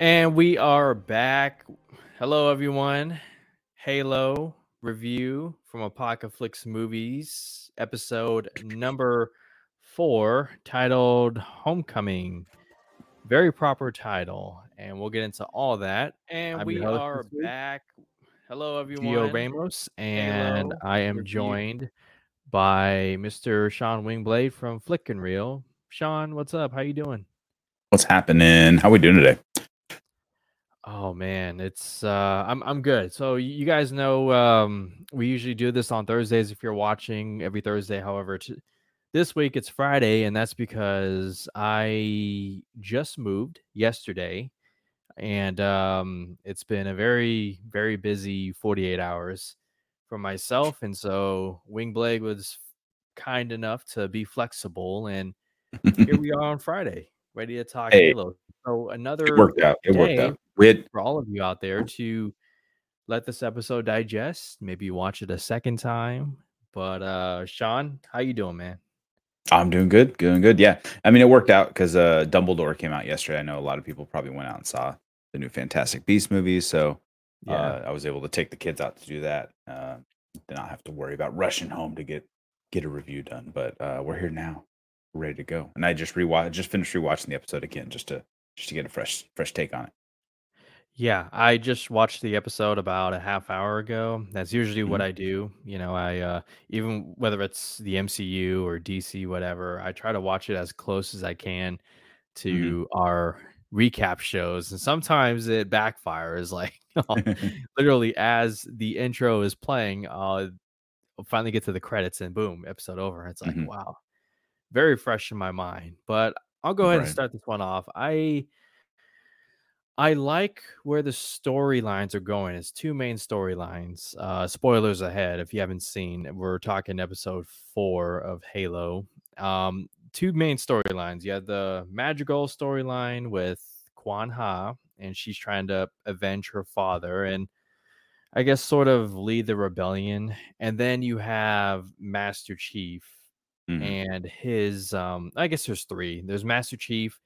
And we are back. Hello, everyone. Halo review from Apocalypse Movies, episode number four, titled Homecoming. Very proper title. And we'll get into all that. And I'm we are back. Hello, everyone. Gio Ramos, and Halo I am review. joined by Mr. Sean Wingblade from Flick and Reel. Sean, what's up? How you doing? What's happening? How are we doing today? Oh man, it's uh I'm I'm good. So you guys know um we usually do this on Thursdays if you're watching every Thursday. However, t- this week it's Friday and that's because I just moved yesterday and um it's been a very very busy 48 hours for myself and so Wing Wingblade was kind enough to be flexible and here we are on Friday ready to talk Hey, Halo. So another It worked out. It worked out. We had for all of you out there to let this episode digest, maybe watch it a second time. But uh Sean, how you doing, man? I'm doing good, doing good. Yeah, I mean it worked out because uh, Dumbledore came out yesterday. I know a lot of people probably went out and saw the new Fantastic Beast movie, so Yeah. uh, I was able to take the kids out to do that. Uh, did not have to worry about rushing home to get get a review done. But uh, we're here now, we're ready to go. And I just rewatched, just finished rewatching the episode again, just to just to get a fresh fresh take on it. Yeah, I just watched the episode about a half hour ago. That's usually what Mhm. I do. You know, I uh even whether it's the MCU or DC, whatever, I try to watch it as close as I can to our recap shows. And sometimes it backfires. Like literally as the intro is playing, uh I'll finally get to the credits and boom, episode over. It's like, Mhm. wow, very fresh in my mind. But I'll go ahead and start this one off. I I like where the storylines are going. It's two main storylines. Uh spoilers ahead if you haven't seen. We're talking episode 4 of Halo. Um two main storylines. You have the Madrigal storyline with Kwan Ha and she's trying to avenge her father and I guess sort of lead the rebellion. And then you have Master Chief Mhm. and his um I guess there's three. There's Master Chief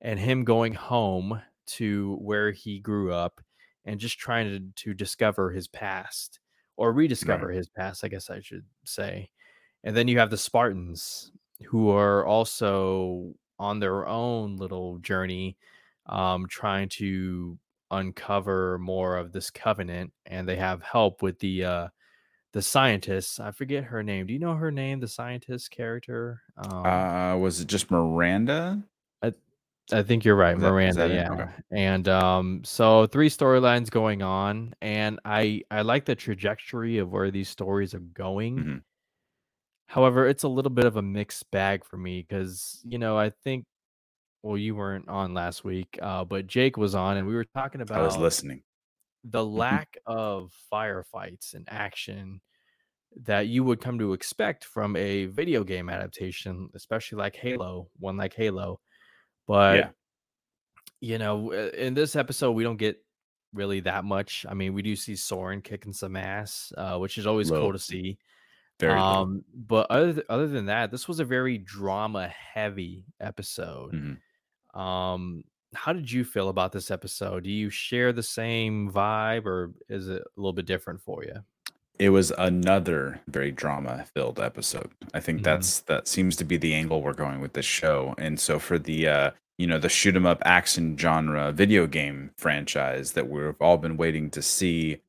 and him going home to where he grew up and just trying to, to discover his past or rediscover his past, I guess I should say. And then you have the Spartans who are also on their own little journey um trying to uncover more of this covenant and they have help with the uh the scientist i forget her name do you know her name the scientist character um Uh, was it just Miranda? I, I think you're right that- miranda yeah Okay. and um so three storylines going on and i i like the trajectory of where these stories are going Mhm. however it's a little bit of a mixed bag for me because you know i think well you weren't on last week uh but jake was on and we were talking about I was listening. The lack of firefights and action that you would come to expect from a video game adaptation, especially like Halo, one like Halo. But Yeah. you know, uh, in this episode, we don't get really that much. I mean, we do see Soren kicking some ass, uh, which is always cool to see. Very um, but other th- other than that, this was a very drama heavy episode. Mhm. Um, how did you feel about this episode? Do you share the same vibe, or is it a little bit different for you? it was another very drama filled episode i think Mhm. that's that seems to be the angle we're going with this show and so for the uh you know the shoot 'em up action genre video game franchise that we've all been waiting to see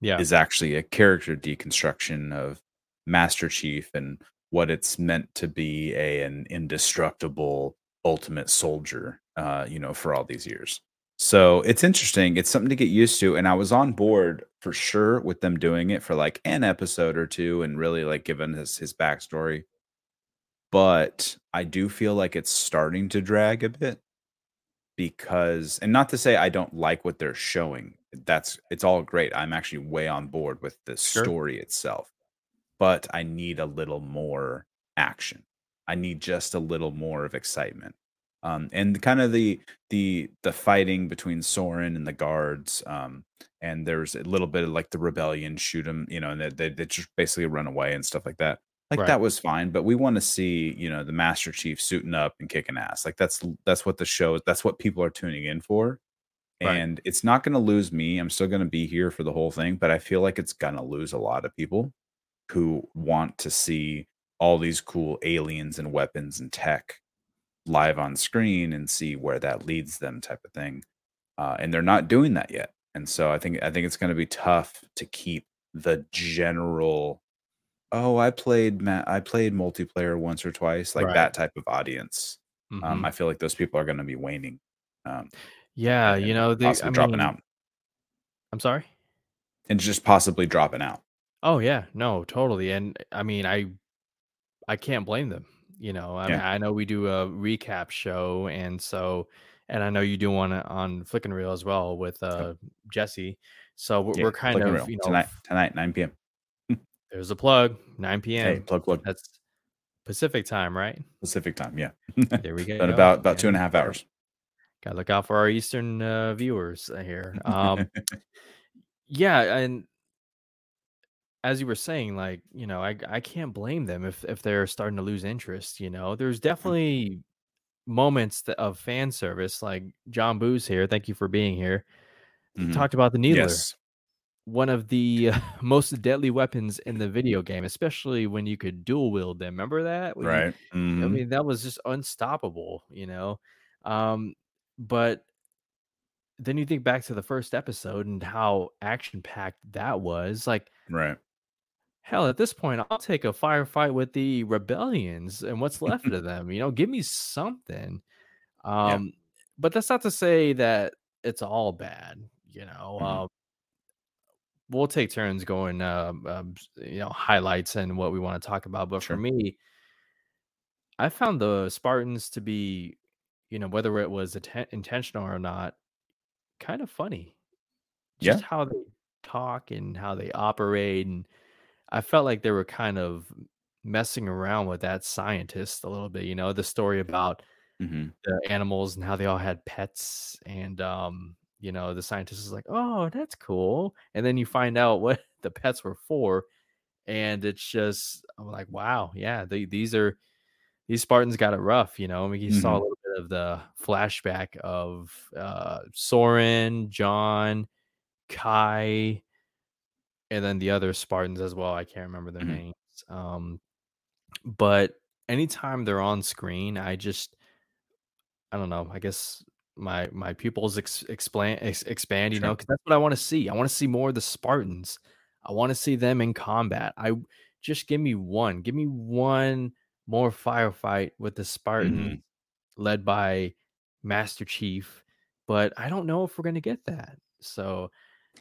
Yeah, is actually a character deconstruction of master chief and what it's meant to be a an indestructible ultimate soldier uh you know for all these years. So it's interesting it's something to get used to and i was on board for sure with them doing it for like an episode or two and really like giving his his backstory. But i do feel like it's starting to drag a bit because and not to say i don't like what they're showing that's it's all great i'm actually way on board with the Sure. story itself but i need a little more action i need just a little more of excitement um and kind of the the the fighting between soren and the guards um and there's a little bit of like the rebellion shoot them you know and they, they, they just basically run away and stuff like that like Right. that was fine but we want to see you know the master chief suiting up and kicking ass like that's that's what the show that's what people are tuning in for Right. And it's not going to lose me. I'm still going to be here for the whole thing, but I feel like it's going to lose a lot of people who want to see all these cool aliens and weapons and tech live on screen and see where that leads them type of thing. Uh, and they're not doing that yet. And so I think I think it's going to be tough to keep the general oh i played ma- i played multiplayer once or twice like right. that type of audience um, mm-hmm. um, i feel like those people are going to be waning um, yeah you know they possibly I dropping out i'm sorry and just possibly dropping out oh yeah no totally and i mean i i can't blame them you know i yeah. mean i know we do a recap show and so and i know you do one on flick and reel as well with uh jesse so we're, yeah, we're kind of you know tonight tonight 9 p.m there's a plug, 9 p.m. Hey, plug, plug. That's Pacific time, right? Pacific time, yeah. there we go. But about about two and a half hours. Gotta look out for our Eastern uh, viewers here. Um, yeah, and as you were saying, like you know, I I can't blame them if if they're starting to lose interest. You know, there's mm-hmm. definitely moments of fan service, like John Booze here. Thank you for being here. Mm-hmm. Talked about the needler. Yes one of the most deadly weapons in the video game, especially when you could dual wield them. Remember that? When right. You, mm-hmm. I mean, that was just unstoppable, you know. Um, but then you think back to the first episode and how action packed that was. Like, right. Hell, at this point, I'll take a firefight with the rebellions and what's left of them. You know, give me something. Um, yeah. but that's not to say that it's all bad. You know, mm-hmm. um, we'll take turns going uh, uh, you know highlights and what we want to talk about but sure. for me i found the spartans to be you know whether it was att- intentional or not kind of funny just yeah. how they talk and how they operate and i felt like they were kind of messing around with that scientist a little bit you know the story about mm-hmm. the animals and how they all had pets and um you know, the scientist is like, oh, that's cool. And then you find out what the pets were for. And it's just, I'm like, wow, yeah, they, these are, these Spartans got it rough, you know. I mean, you mm-hmm. saw a little bit of the flashback of uh, Soren, John, Kai, and then the other Spartans as well. I can't remember their mm-hmm. names. Um, but anytime they're on screen, I just, I don't know. I guess my my pupils ex, expand ex, expand you sure. know because that's what i want to see i want to see more of the spartans i want to see them in combat i just give me one give me one more firefight with the spartans mm-hmm. led by master chief but i don't know if we're going to get that so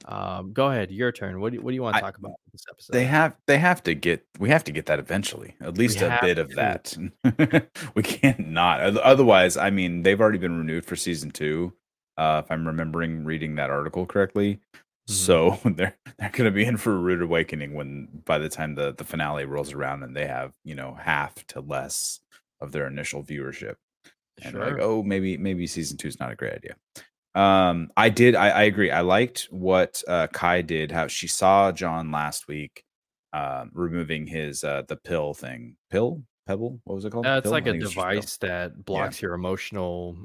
um, go ahead, your turn. What do you, what do you want to talk I, about this episode? They have they have to get we have to get that eventually. At least we a bit of that. we can't not. Otherwise, I mean, they've already been renewed for season two. Uh, if I'm remembering reading that article correctly. Mm-hmm. So they're they're going to be in for a rude awakening when by the time the the finale rolls around and they have you know half to less of their initial viewership. And sure. like, oh, maybe maybe season two is not a great idea. Um, I did. I, I agree. I liked what uh, Kai did. How she saw John last week, uh, removing his uh, the pill thing. Pill, pebble. What was it called? Uh, it's pill? like a device that blocks yeah. your emotional.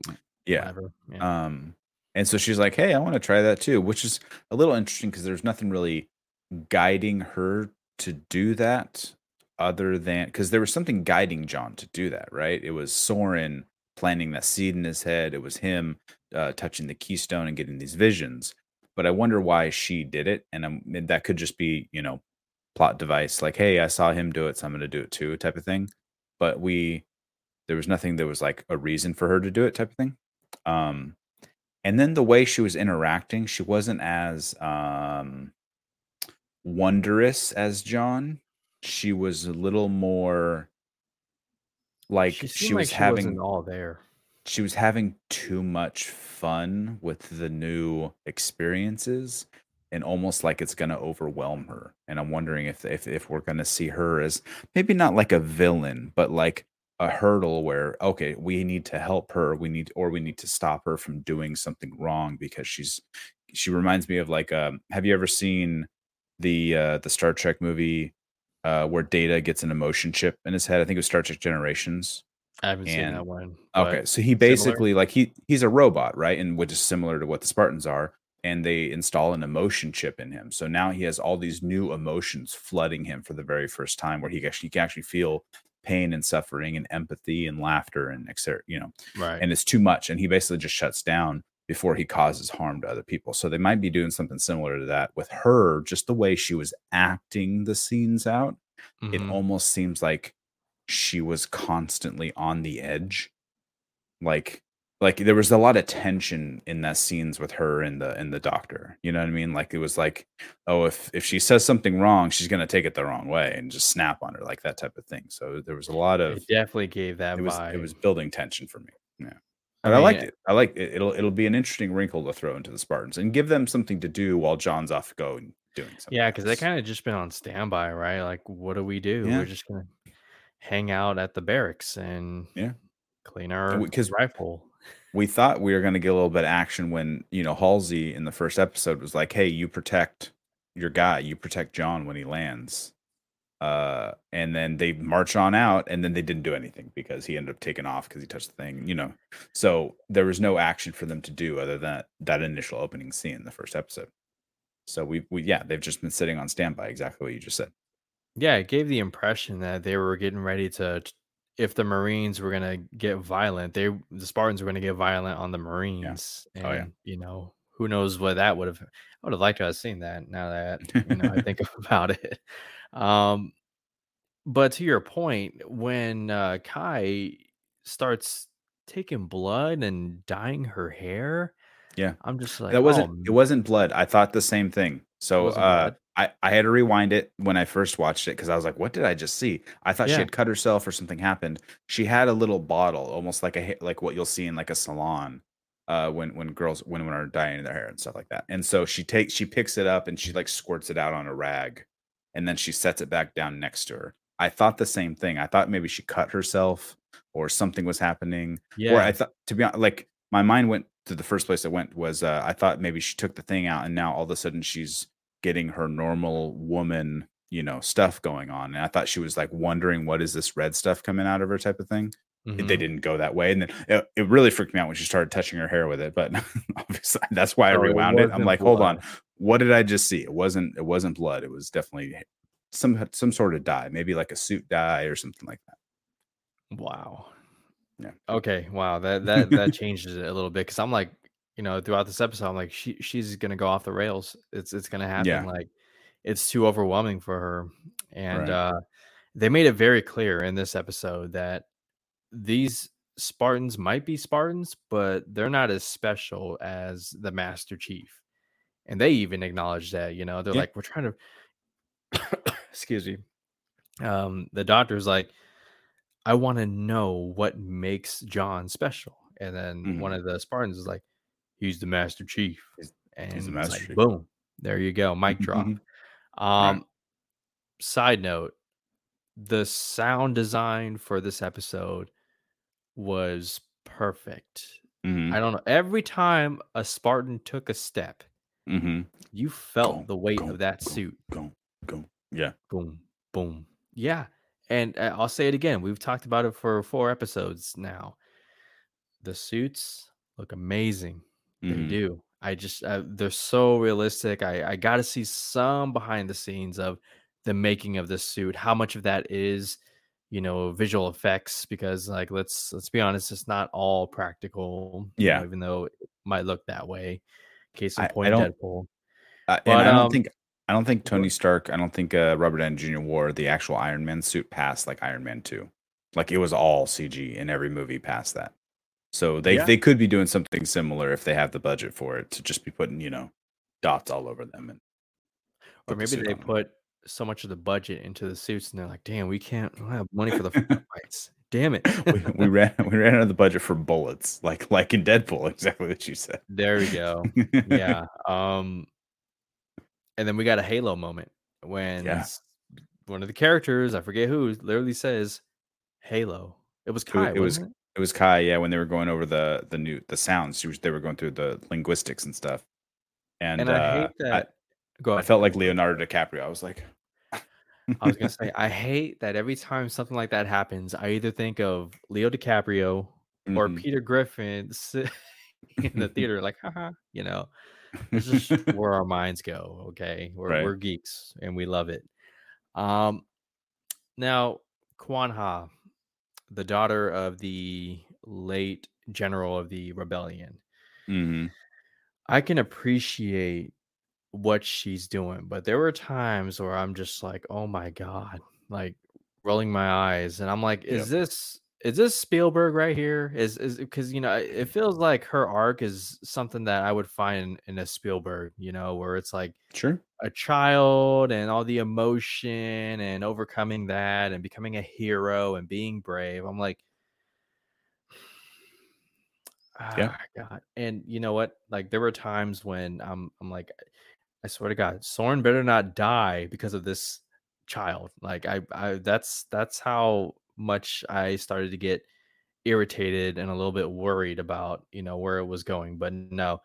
Yeah. yeah. Um, and so she's like, "Hey, I want to try that too," which is a little interesting because there's nothing really guiding her to do that other than because there was something guiding John to do that, right? It was Soren planting that seed in his head. It was him uh, touching the keystone and getting these visions. But I wonder why she did it, and I'm, that could just be you know plot device, like hey, I saw him do it, so I'm going to do it too, type of thing. But we there was nothing that was like a reason for her to do it, type of thing. Um, and then the way she was interacting, she wasn't as um wondrous as John. She was a little more like she, she was like she having all there she was having too much fun with the new experiences and almost like it's going to overwhelm her and i'm wondering if if if we're going to see her as maybe not like a villain but like a hurdle where okay we need to help her we need or we need to stop her from doing something wrong because she's she reminds me of like um have you ever seen the uh the star trek movie uh where data gets an emotion chip in his head? I think it was star trek generations I haven't and, seen that one. Okay, so he basically similar? like he he's a robot, right? And which is similar to what the Spartans are. And they install an emotion chip in him. So now he has all these new emotions flooding him for the very first time, where he actually he can actually feel pain and suffering and empathy and laughter and etc. You know, right? And it's too much, and he basically just shuts down before he causes harm to other people. So they might be doing something similar to that with her. Just the way she was acting the scenes out, mm-hmm. it almost seems like she was constantly on the edge like like there was a lot of tension in that scenes with her and the and the doctor you know what i mean like it was like oh if if she says something wrong she's going to take it the wrong way and just snap on her like that type of thing so there was a lot of it definitely gave that it was vibe. it was building tension for me yeah and I, mean, I liked eh it. I like it. It'll it'll be an interesting wrinkle to throw into the Spartans and give them something to do while John's off going doing something. Yeah, because they kind of just been on standby, right? Like, what do we do? Yeah. We're just gonna hang out at the barracks and yeah, clean our because rifle. We thought we were going to get a little bit of action when you know Halsey in the first episode was like, "Hey, you protect your guy, you protect John when he lands." Uh, and then they march on out, and then they didn't do anything because he ended up taking off because he touched the thing, you know. So there was no action for them to do other than that initial opening scene in the first episode. So we, we yeah, they've just been sitting on standby, exactly what you just said. Yeah, it gave the impression that they were getting ready to if the Marines were gonna get violent, they the Spartans were gonna get violent on the Marines. Yeah. Oh, yeah. you know, who knows what that would have I would have liked to have seen that now that you know I think about it. Um but to your point, when uh Kai starts taking blood and dyeing her hair, yeah, I'm just like that wasn't oh, it wasn't blood. I thought the same thing. So uh I, I had to rewind it when I first watched it because I was like, what did I just see? I thought yeah. she had cut herself or something happened. She had a little bottle, almost like a like what you'll see in like a salon uh when when girls when women are dyeing their hair and stuff like that. And so she takes she picks it up and she like squirts it out on a rag and then she sets it back down next to her. I thought the same thing. I thought maybe she cut herself or something was happening. Yeah. Or I thought to be honest, like my mind went to the first place it went was uh, I thought maybe she took the thing out and now all of a sudden she's getting her normal woman, you know, stuff going on. And I thought she was like wondering what is this red stuff coming out of her type of thing. Mm-hmm. They didn't go that way, and then it, it, really freaked me out when she started touching her hair with it. But obviously, that's why I rewound it. I'm like, blood. hold on, what did I just see? It wasn't. It wasn't blood. It was definitely some some sort of dye, maybe like a suit dye or something like that. Wow. Yeah. Okay. Wow. That that that changes it a little bit because I'm like, you know, throughout this episode, I'm like, she she's gonna go off the rails. It's it's gonna happen. Yeah. Like it's too overwhelming for her. And right. uh they made it very clear in this episode that these Spartans might be Spartans, but they're not as special as the Master Chief. And they even acknowledge that, you know, they're yeah. like, we're trying to excuse me. Um, the doctor's like, I want to know what makes John special. And then mm-hmm. one of the Spartans is like, he's the Master Chief. He's, and he's the Master like, Chief. Boom. There you go. Mic drop. Mm-hmm. Um, right. side note, the sound design for this episode was perfect. Mm-hmm. I don't know. Every time a Spartan took a step, mm-hmm. you felt go, the weight go, of that go, suit. Go, go. Yeah. Boom, boom. Yeah. And uh, I'll say it again. We've talked about it for four episodes now. The suits look amazing. Mm-hmm. They do. I just uh, they're so realistic. I I got to see some behind the scenes of the making of this suit. How much of that is, you know, visual effects? Because like let's let's be honest, it's not all practical. Yeah. Know, even though it might look that way. Case in point, I, I Deadpool. Uh, but, I don't um, think I don't think Tony Stark. I don't think uh, Robert Downey Jr. wore the actual Iron Man suit past like Iron Man Two. Like it was all CG in every movie past that. So they yeah. they could be doing something similar if they have the budget for it to just be putting you know dots all over them and or maybe the they put them. so much of the budget into the suits and they're like, damn, we can't we have money for the fights. Damn it. we, we, ran we ran out of the budget for bullets, like like in Deadpool, exactly what you said. There we go. yeah. Um and then we got a Halo moment when yeah. one of the characters, I forget who, literally says Halo. It was Kai. It, it was it? It was Kai, yeah, when they were going over the the new the sounds, they were going through the linguistics and stuff. And, and I uh, hate that. I, Go I felt like Leonardo DiCaprio. I was like, I was gonna say I hate that every time something like that happens, I either think of Leo DiCaprio or Mhm. Peter Griffin in the theater, like, haha, you know. This is where our minds go. Okay, we're Right. we're geeks and we love it. Um, now Kwan Ha, the daughter of the late general of the rebellion, Mhm. I can appreciate what she's doing, but there were times where I'm just like, oh my god, like rolling my eyes, and I'm like, Yep. is this is this Spielberg right here? Is is because you know it feels like her arc is something that I would find in a Spielberg, you know, where it's like Sure. a child and all the emotion and overcoming that and becoming a hero and being brave. I'm like, Yeah. ah, God. And you know what? Like there were times when I'm I'm like, I swear to God, Soren better not die because of this child. Like I, I that's that's how much I started to get irritated and a little bit worried about, you know, where it was going. But no,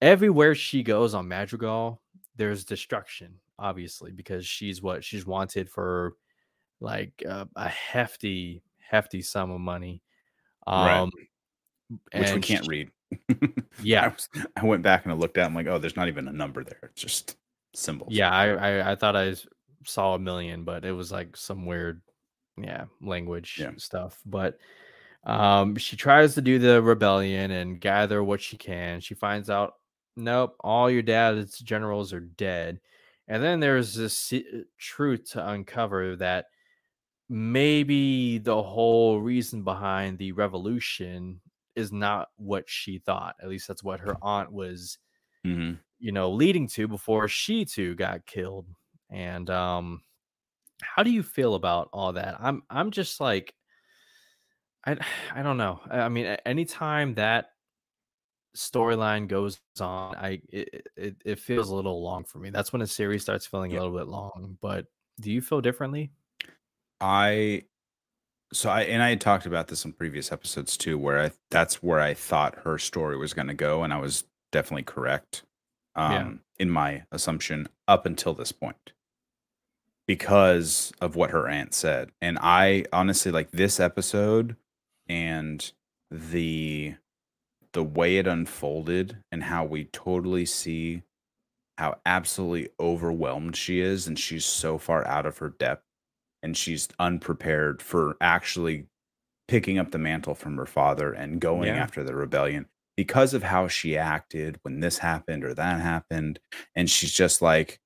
everywhere she goes on Madrigal, there's destruction, obviously, because she's what she's wanted for like uh, a hefty, hefty sum of money. Right. Um, Which we can't sh- read. Yeah. I, was, I went back and I looked at. I'm like, oh, there's not even a number there. It's just symbols. Yeah, I, I I thought I saw a million, but it was like some weird, yeah, language Yeah. stuff. But um, she tries to do the rebellion and gather what she can. She finds out, nope, all your dad's generals are dead. And then there's this truth to uncover that maybe the whole reason behind the revolution is not what she thought. At least that's what her aunt was hmm you know leading to before she too got killed and um how do you feel about all that? I'm i'm just like i i don't know. I mean anytime that storyline goes on i it, it it feels a little long for me. That's when a series starts feeling Yeah. a little bit long but do you feel differently? I so I and I had talked about this in previous episodes too, where I that's where I thought her story was going to go, and I was definitely correct um, Yeah. in my assumption up until this point because of what her aunt said. And I honestly like this episode and the the way it unfolded and how we totally see how absolutely overwhelmed she is and she's so far out of her depth and she's unprepared for actually picking up the mantle from her father and going Yeah. after the rebellion because of how she acted when this happened or that happened and she's just like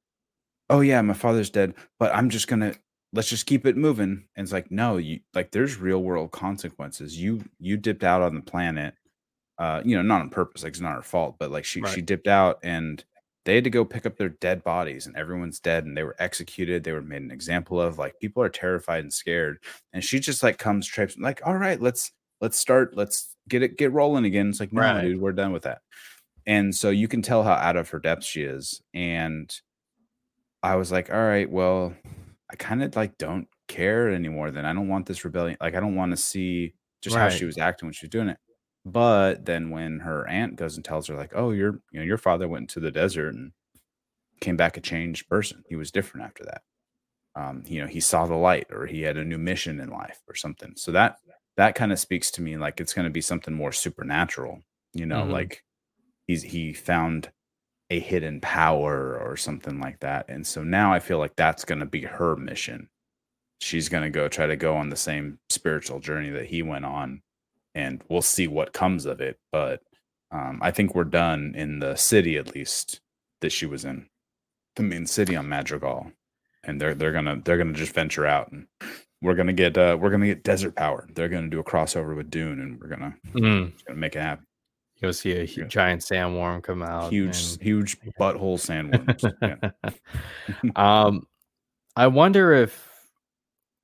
oh yeah my father's dead but i'm just gonna let's just keep it moving. And it's like no you like there's real world consequences. You you dipped out on the planet uh you know not on purpose like it's not her fault but like she she dipped out and they had to go pick up their dead bodies and everyone's dead and they were executed they were made an example of like people are terrified and scared. And she just like comes trips like all right let's let's start let's get it get rolling again. It's like no Right. dude we're done with that. And so you can tell how out of her depth she is and i was like all right well i kind of like don't care anymore then. I don't want this rebellion like i don't want to see just how she was acting when she was doing it. But then when her aunt goes and tells her like oh your you know your father went into the desert and came back a changed person. He was different after that. Um you know he saw the light or he had a new mission in life or something. So that that kind of speaks to me like it's going to be something more supernatural you know Mhm. like he's he found a hidden power or something like that and so now i feel like that's going to be her mission. She's going to go try to go on the same spiritual journey that he went on and we'll see what comes of it but um, i think we're done in the city at least that she was in. The main city on madrigal and they're they're gonna they're gonna just venture out and we're gonna get uh we're gonna get desert power. They're gonna do a crossover with dune and we're gonna, Mm. gonna make it happen you'll see a Yeah. giant sandworm come out huge and- huge yeah. butthole sandworms yeah. um, I wonder if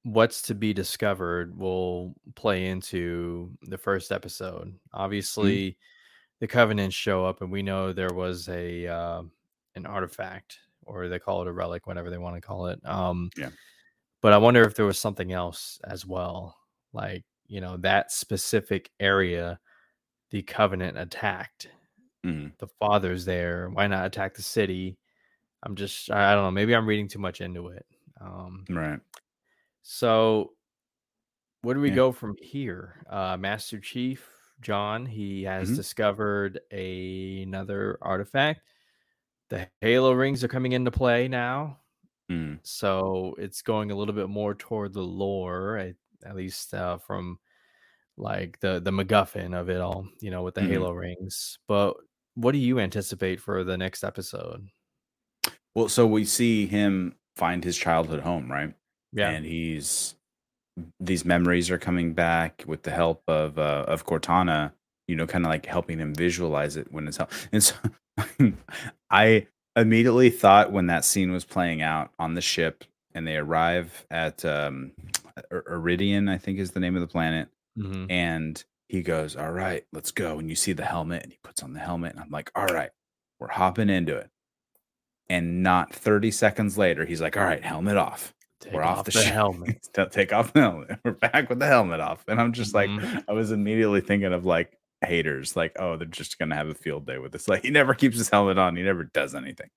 what's to be discovered will play into the first episode. Obviously, the Covenants show up, and we know there was a uh, an artifact, or they call it a relic, whatever they want to call it. Um, Yeah. But I wonder if there was something else as well, like you know that specific area the Covenant attacked Mhm. the father's there. Why not attack the city? I'm just I don't know. Maybe I'm reading too much into it. Um, Right. so where do we Yeah. go from here? Uh, Master Chief John, he has Mhm. discovered a- another artifact. The Halo rings are coming into play now, Mm. so it's going a little bit more toward the lore, at, at least uh, from like the the MacGuffin of it all, you know, with the Mhm. Halo rings. But what do you anticipate for the next episode? Well, so we see him find his childhood home, right? Yeah, And he's these memories are coming back with the help of uh, of Cortana, you know, kind of like helping him visualize it when it's help. And so I immediately thought when that scene was playing out on the ship and they arrive at um Ir- Iridian, I think is the name of the planet, mhm. and he goes, "All right, let's go." And you see the helmet, and he puts on the helmet, and I'm like, "All right, we're hopping into it." And not 30 seconds later, he's like, "All right, helmet off. Take we're off, the, the helmet. Take off the helmet. We're back with the helmet off." And I'm just like, Mhm. I was immediately thinking of like haters, like, "Oh, they're just gonna have a field day with this." Like, he never keeps his helmet on. He never does anything.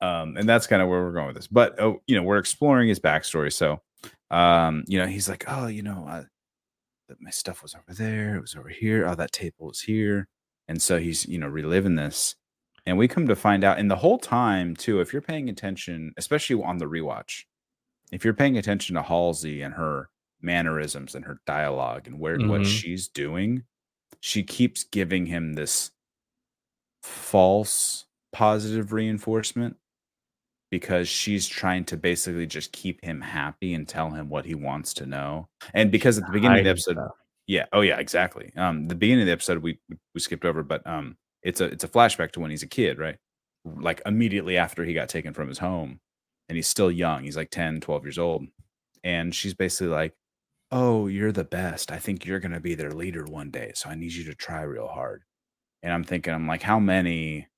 Um, and that's kind of where we're going with this. But oh, you know, we're exploring his backstory. So, um, you know, he's like, "Oh, you know, uh, that my stuff was over there, it was over here, oh, that table was here. And so he's, you know, reliving this. And we come to find out, and the whole time, too, if you're paying attention, especially on the rewatch, if you're paying attention to Halsey and her mannerisms and her dialogue and where what Mhm. she's doing, she keeps giving him this false positive reinforcement because she's trying to basically just keep him happy and tell him what he wants to know. And because at the beginning of the episode, yeah, oh yeah, exactly. Um, the beginning of the episode we we skipped over, but um, it's a it's a flashback to when he's a kid, right? Like immediately after he got taken from his home, and he's still young. He's like 10, 12 years old, and she's basically like, "Oh, you're the best. I think you're gonna be their leader one day. So I need you to try real hard." And I'm thinking, I'm like, how many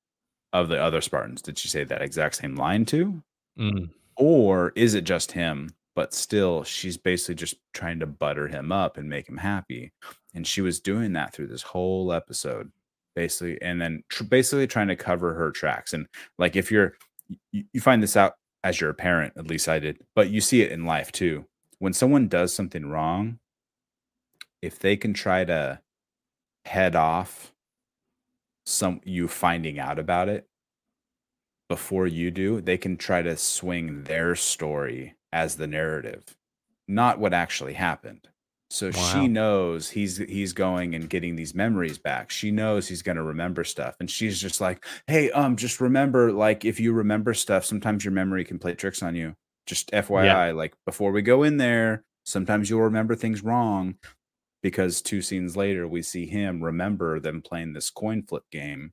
of the other Spartans did she say that exact same line to? Mm. Or is it just him? But still, she's basically just trying to butter him up and make him happy. And she was doing that through this whole episode, basically, and then tr- basically trying to cover her tracks. And like, if you're, you, you find this out as you're a parent, at least I did, but you see it in life too. When someone does something wrong, if they can try to head off some you finding out about it before you do, they can try to swing their story as the narrative, not what actually happened. So Wow. she knows he's he's going and getting these memories back. She knows he's going to remember stuff and she's just like, "Hey, um just remember like if you remember stuff, sometimes your memory can play tricks on you. Just FYI, like before we go in there, sometimes you'll remember things wrong." Because two scenes later, we see him remember them playing this coin flip game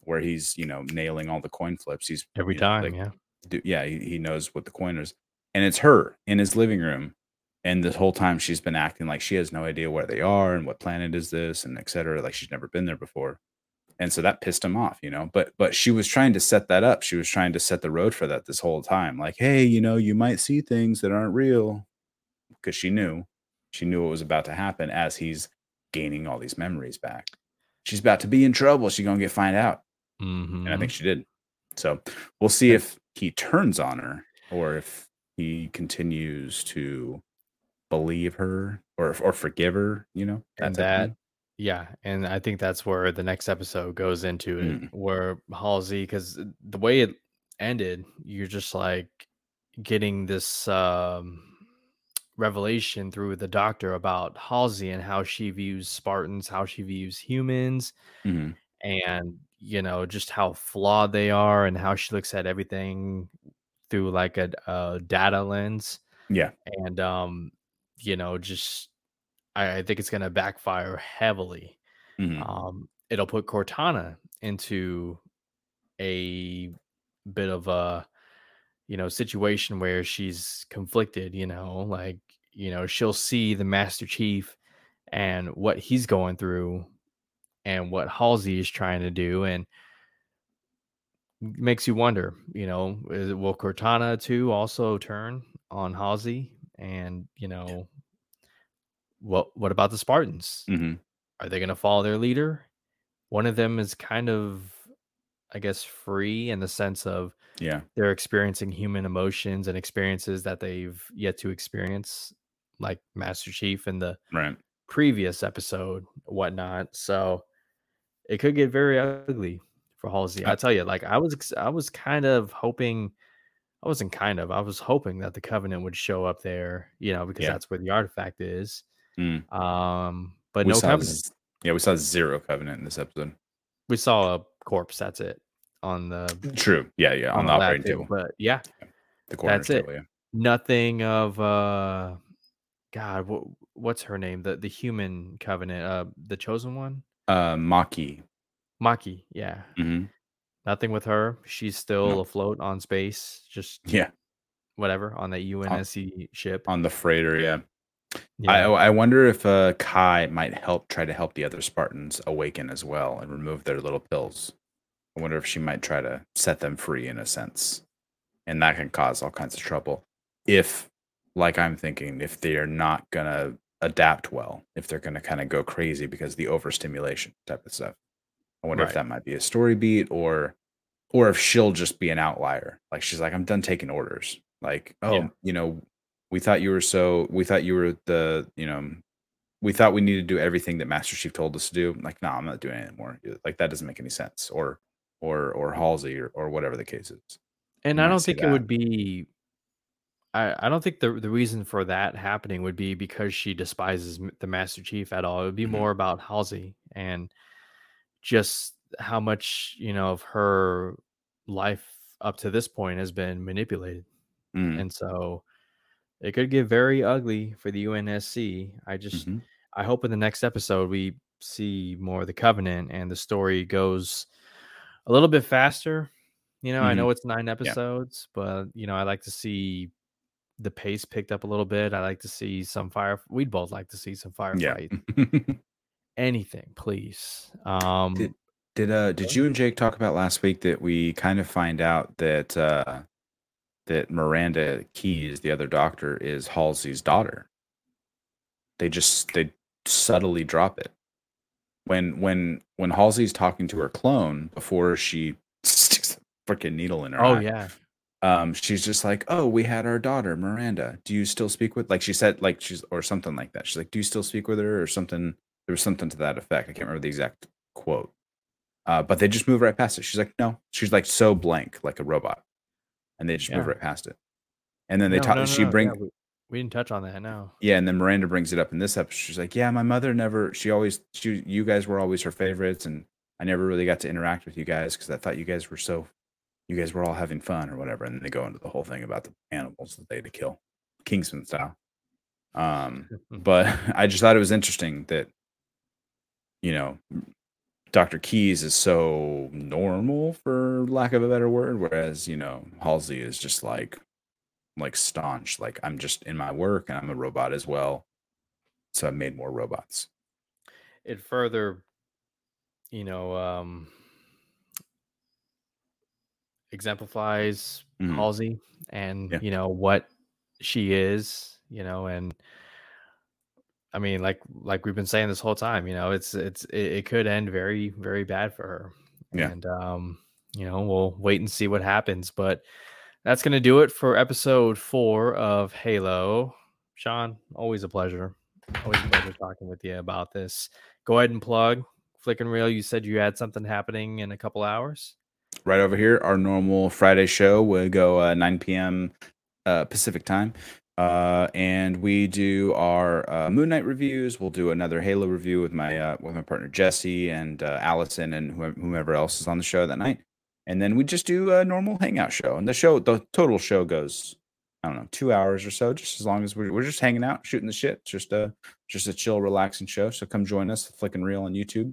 where he's, you know, nailing all the coin flips. He's Every you know, time, like, yeah. do, yeah, he, he knows what the coin is. And it's her in his living room. And this whole time she's been acting like she has no idea where they are and what planet is this and et cetera. Like she's never been there before. And so that pissed him off, you know. But but she was trying to set that up. She was trying to set the road for that this whole time. Like, hey, you know, you might see things that aren't real. Because she knew. She knew what was about to happen as he's gaining all these memories back. She's about to be in trouble. She's gonna get find out Mhm. and I think she did. So we'll see if he turns on her or if he continues to believe her or or forgive her. You know, and that yeah and i think that's where the next episode goes into it Mm. where halsey because the way it ended you're just like getting this um revelation through the doctor about halsey and how she views spartans how she views humans Mhm. and you know just how flawed they are and how she looks at everything through like a, a data lens Yeah. and um you know just i, I think it's to backfire heavily Mhm. um it'll put cortana into a bit of a you know situation where she's conflicted you know like you know she'll see the master chief and what he's going through and what halsey is trying to do and makes you wonder you know is, will cortana too also turn on halsey and you know what what about the spartans? Mhm. are they going to follow their leader? One of them is kind of I guess, free in the sense of Yeah. they're experiencing human emotions and experiences that they've yet to experience, like Master Chief in the Right. previous episode, whatnot. So it could get very ugly for Halsey. I tell you, like I was, I was kind of hoping, I wasn't kind of, I was hoping that the Covenant would show up there, you know, because Yeah. that's where the artifact is. Mm. Um, but We no Covenant. yeah, we saw zero covenant in this episode. We saw a corpse. That's it on the True. Yeah, yeah. On, the lab operating table. table. But yeah, The corner that's it. yeah. nothing of uh god what, what's her name the the human covenant uh the chosen one Uh Makee. makee yeah hmm nothing with her she's still No. afloat on space just Yeah. whatever on that unsc ship On the freighter, yeah. yeah. I I wonder if uh Kai might help try to help the other Spartans awaken as well and remove their little pills. I wonder if she might try to set them free in a sense. And that can cause all kinds of trouble. If like I'm thinking, if they are not gonna adapt well, if they're gonna kind of go crazy because of the overstimulation type of stuff. I wonder if that might be a story beat or or if she'll just be an outlier. Like she's like, I'm done taking orders. Like, oh, Yeah. you know, we thought you were so we thought you were the, you know, we thought we needed to do everything that Master Chief told us to do. Like, no, I'm not doing it anymore. Like that doesn't make any sense. Or or or Halsey or, or whatever the case is. and you i don't think it would be I, I don't think the the reason for that happening would be because she despises the Master Chief at all. It would be Mhm. more about Halsey and just how much you know of her life up to this point has been manipulated, Mm, and so it could get very ugly for the UNSC. I just mhm. I hope in the next episode we see more of the Covenant and the story goes a little bit faster. You know, I Mhm. know it's nine episodes, but you know, I like to see the pace picked up a little bit. I like to see some fire. We'd both like to see some firefight. Yeah. Anything, please. Um, Did did uh did you and Jake talk about last week that we kind of find out that uh that Miranda Keyes, the other doctor, is Halsey's daughter? They just they subtly drop it. When when when Halsey's talking to her clone before she sticks a freaking needle in her oh eye, yeah, um she's just like oh we had our daughter miranda. Do you still speak with like she said like she's or something like that. She's like do you still speak with her? or something there was something to that effect. I can't remember the exact quote. Uh but they just move right past it. She's like no. She's like so blank like a robot. And they just move right past it. And then they No, talk no, no, she bring yeah, we, we didn't touch on that. No. yeah, and then Miranda brings it up in this episode. She's like, "Yeah, my mother never. She always. She, you guys were always her favorites, and I never really got to interact with you guys because I thought you guys were so. You guys were all having fun or whatever." And then they go into the whole thing about the animals that they had to kill, Kingsman style. Um, but I just thought it was interesting that, you know, Dr. Keyes is so normal, for lack of a better word, whereas you know Halsey is just like like staunch like i'm just in my work and i'm a robot as well so i've made more robots it further you know um exemplifies Mhm. halsey and Yeah. you know what she is you know and i mean like like we've been saying this whole time you know it's it's it, it could end very very bad for her Yeah. and um you know we'll wait and see what happens but that's gonna do it for episode four of halo. Sean always a pleasure. Always a pleasure talking with you about this. Go ahead and plug flick and reel you said you had something happening in a couple hours. Right over here our normal friday show will go uh, 9 p.m uh, pacific time. Uh, and we do our uh, moon knight reviews. We'll do another halo review with my uh, with my partner jesse and uh, allison and whomever else is on the show that night and then we just do a normal hangout show and the show the total show goes i don't know two hours or so just as long as we're, we're just hanging out shooting the shit It's just a just a chill relaxing show. So come join us flick and reel on youtube.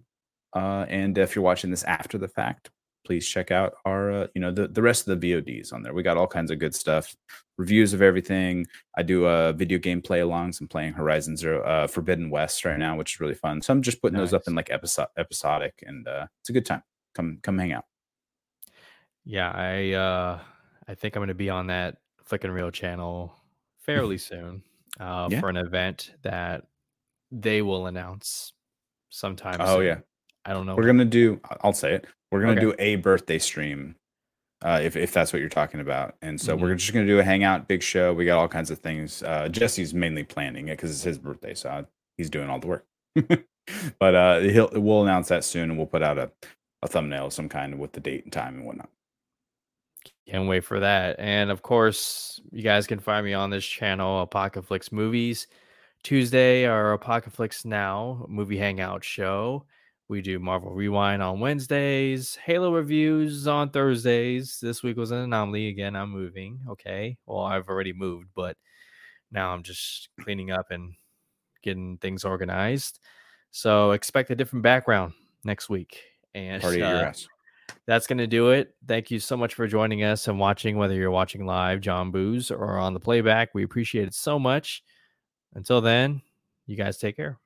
Uh, and if you're watching this after the fact please check out our uh, you know the, the rest of the vods on there. We got all kinds of good stuff reviews of everything. I do a video game play alongs i'm playing horizon zero uh, forbidden west right now which is really fun. So i'm just putting those up in like episodic and uh, it's a good time. Come come hang out yeah i uh i think i'm gonna be on that flick and reel channel fairly soon uh Yeah. for an event that they will announce sometime oh soon. yeah I don't know. We're gonna do. I'll say it. We're gonna Okay. do a birthday stream, uh, if if that's what you're talking about. And so Mm-hmm. we're just gonna do a hangout, big show. We got all kinds of things. Uh, Jesse's mainly planning it because it's his birthday, so I- he's doing all the work. but uh, he'll we'll announce that soon, and we'll put out a a thumbnail of some kind with the date and time and whatnot. Can't wait for that. And of course, you guys can find me on this channel, Apocalypse Movies. Tuesday, our Apocalypse Now movie hangout show. We do Marvel Rewind on Wednesdays, Halo reviews on Thursdays. This week was an anomaly. Again, I'm moving. Okay. Well, I've already moved, but now I'm just cleaning up and getting things organized. So expect a different background next week. And Party at your uh, ass. That's going to do it. Thank you so much for joining us and watching, whether you're watching live, John Booze, or on the playback. We appreciate it so much. Until then, you guys take care.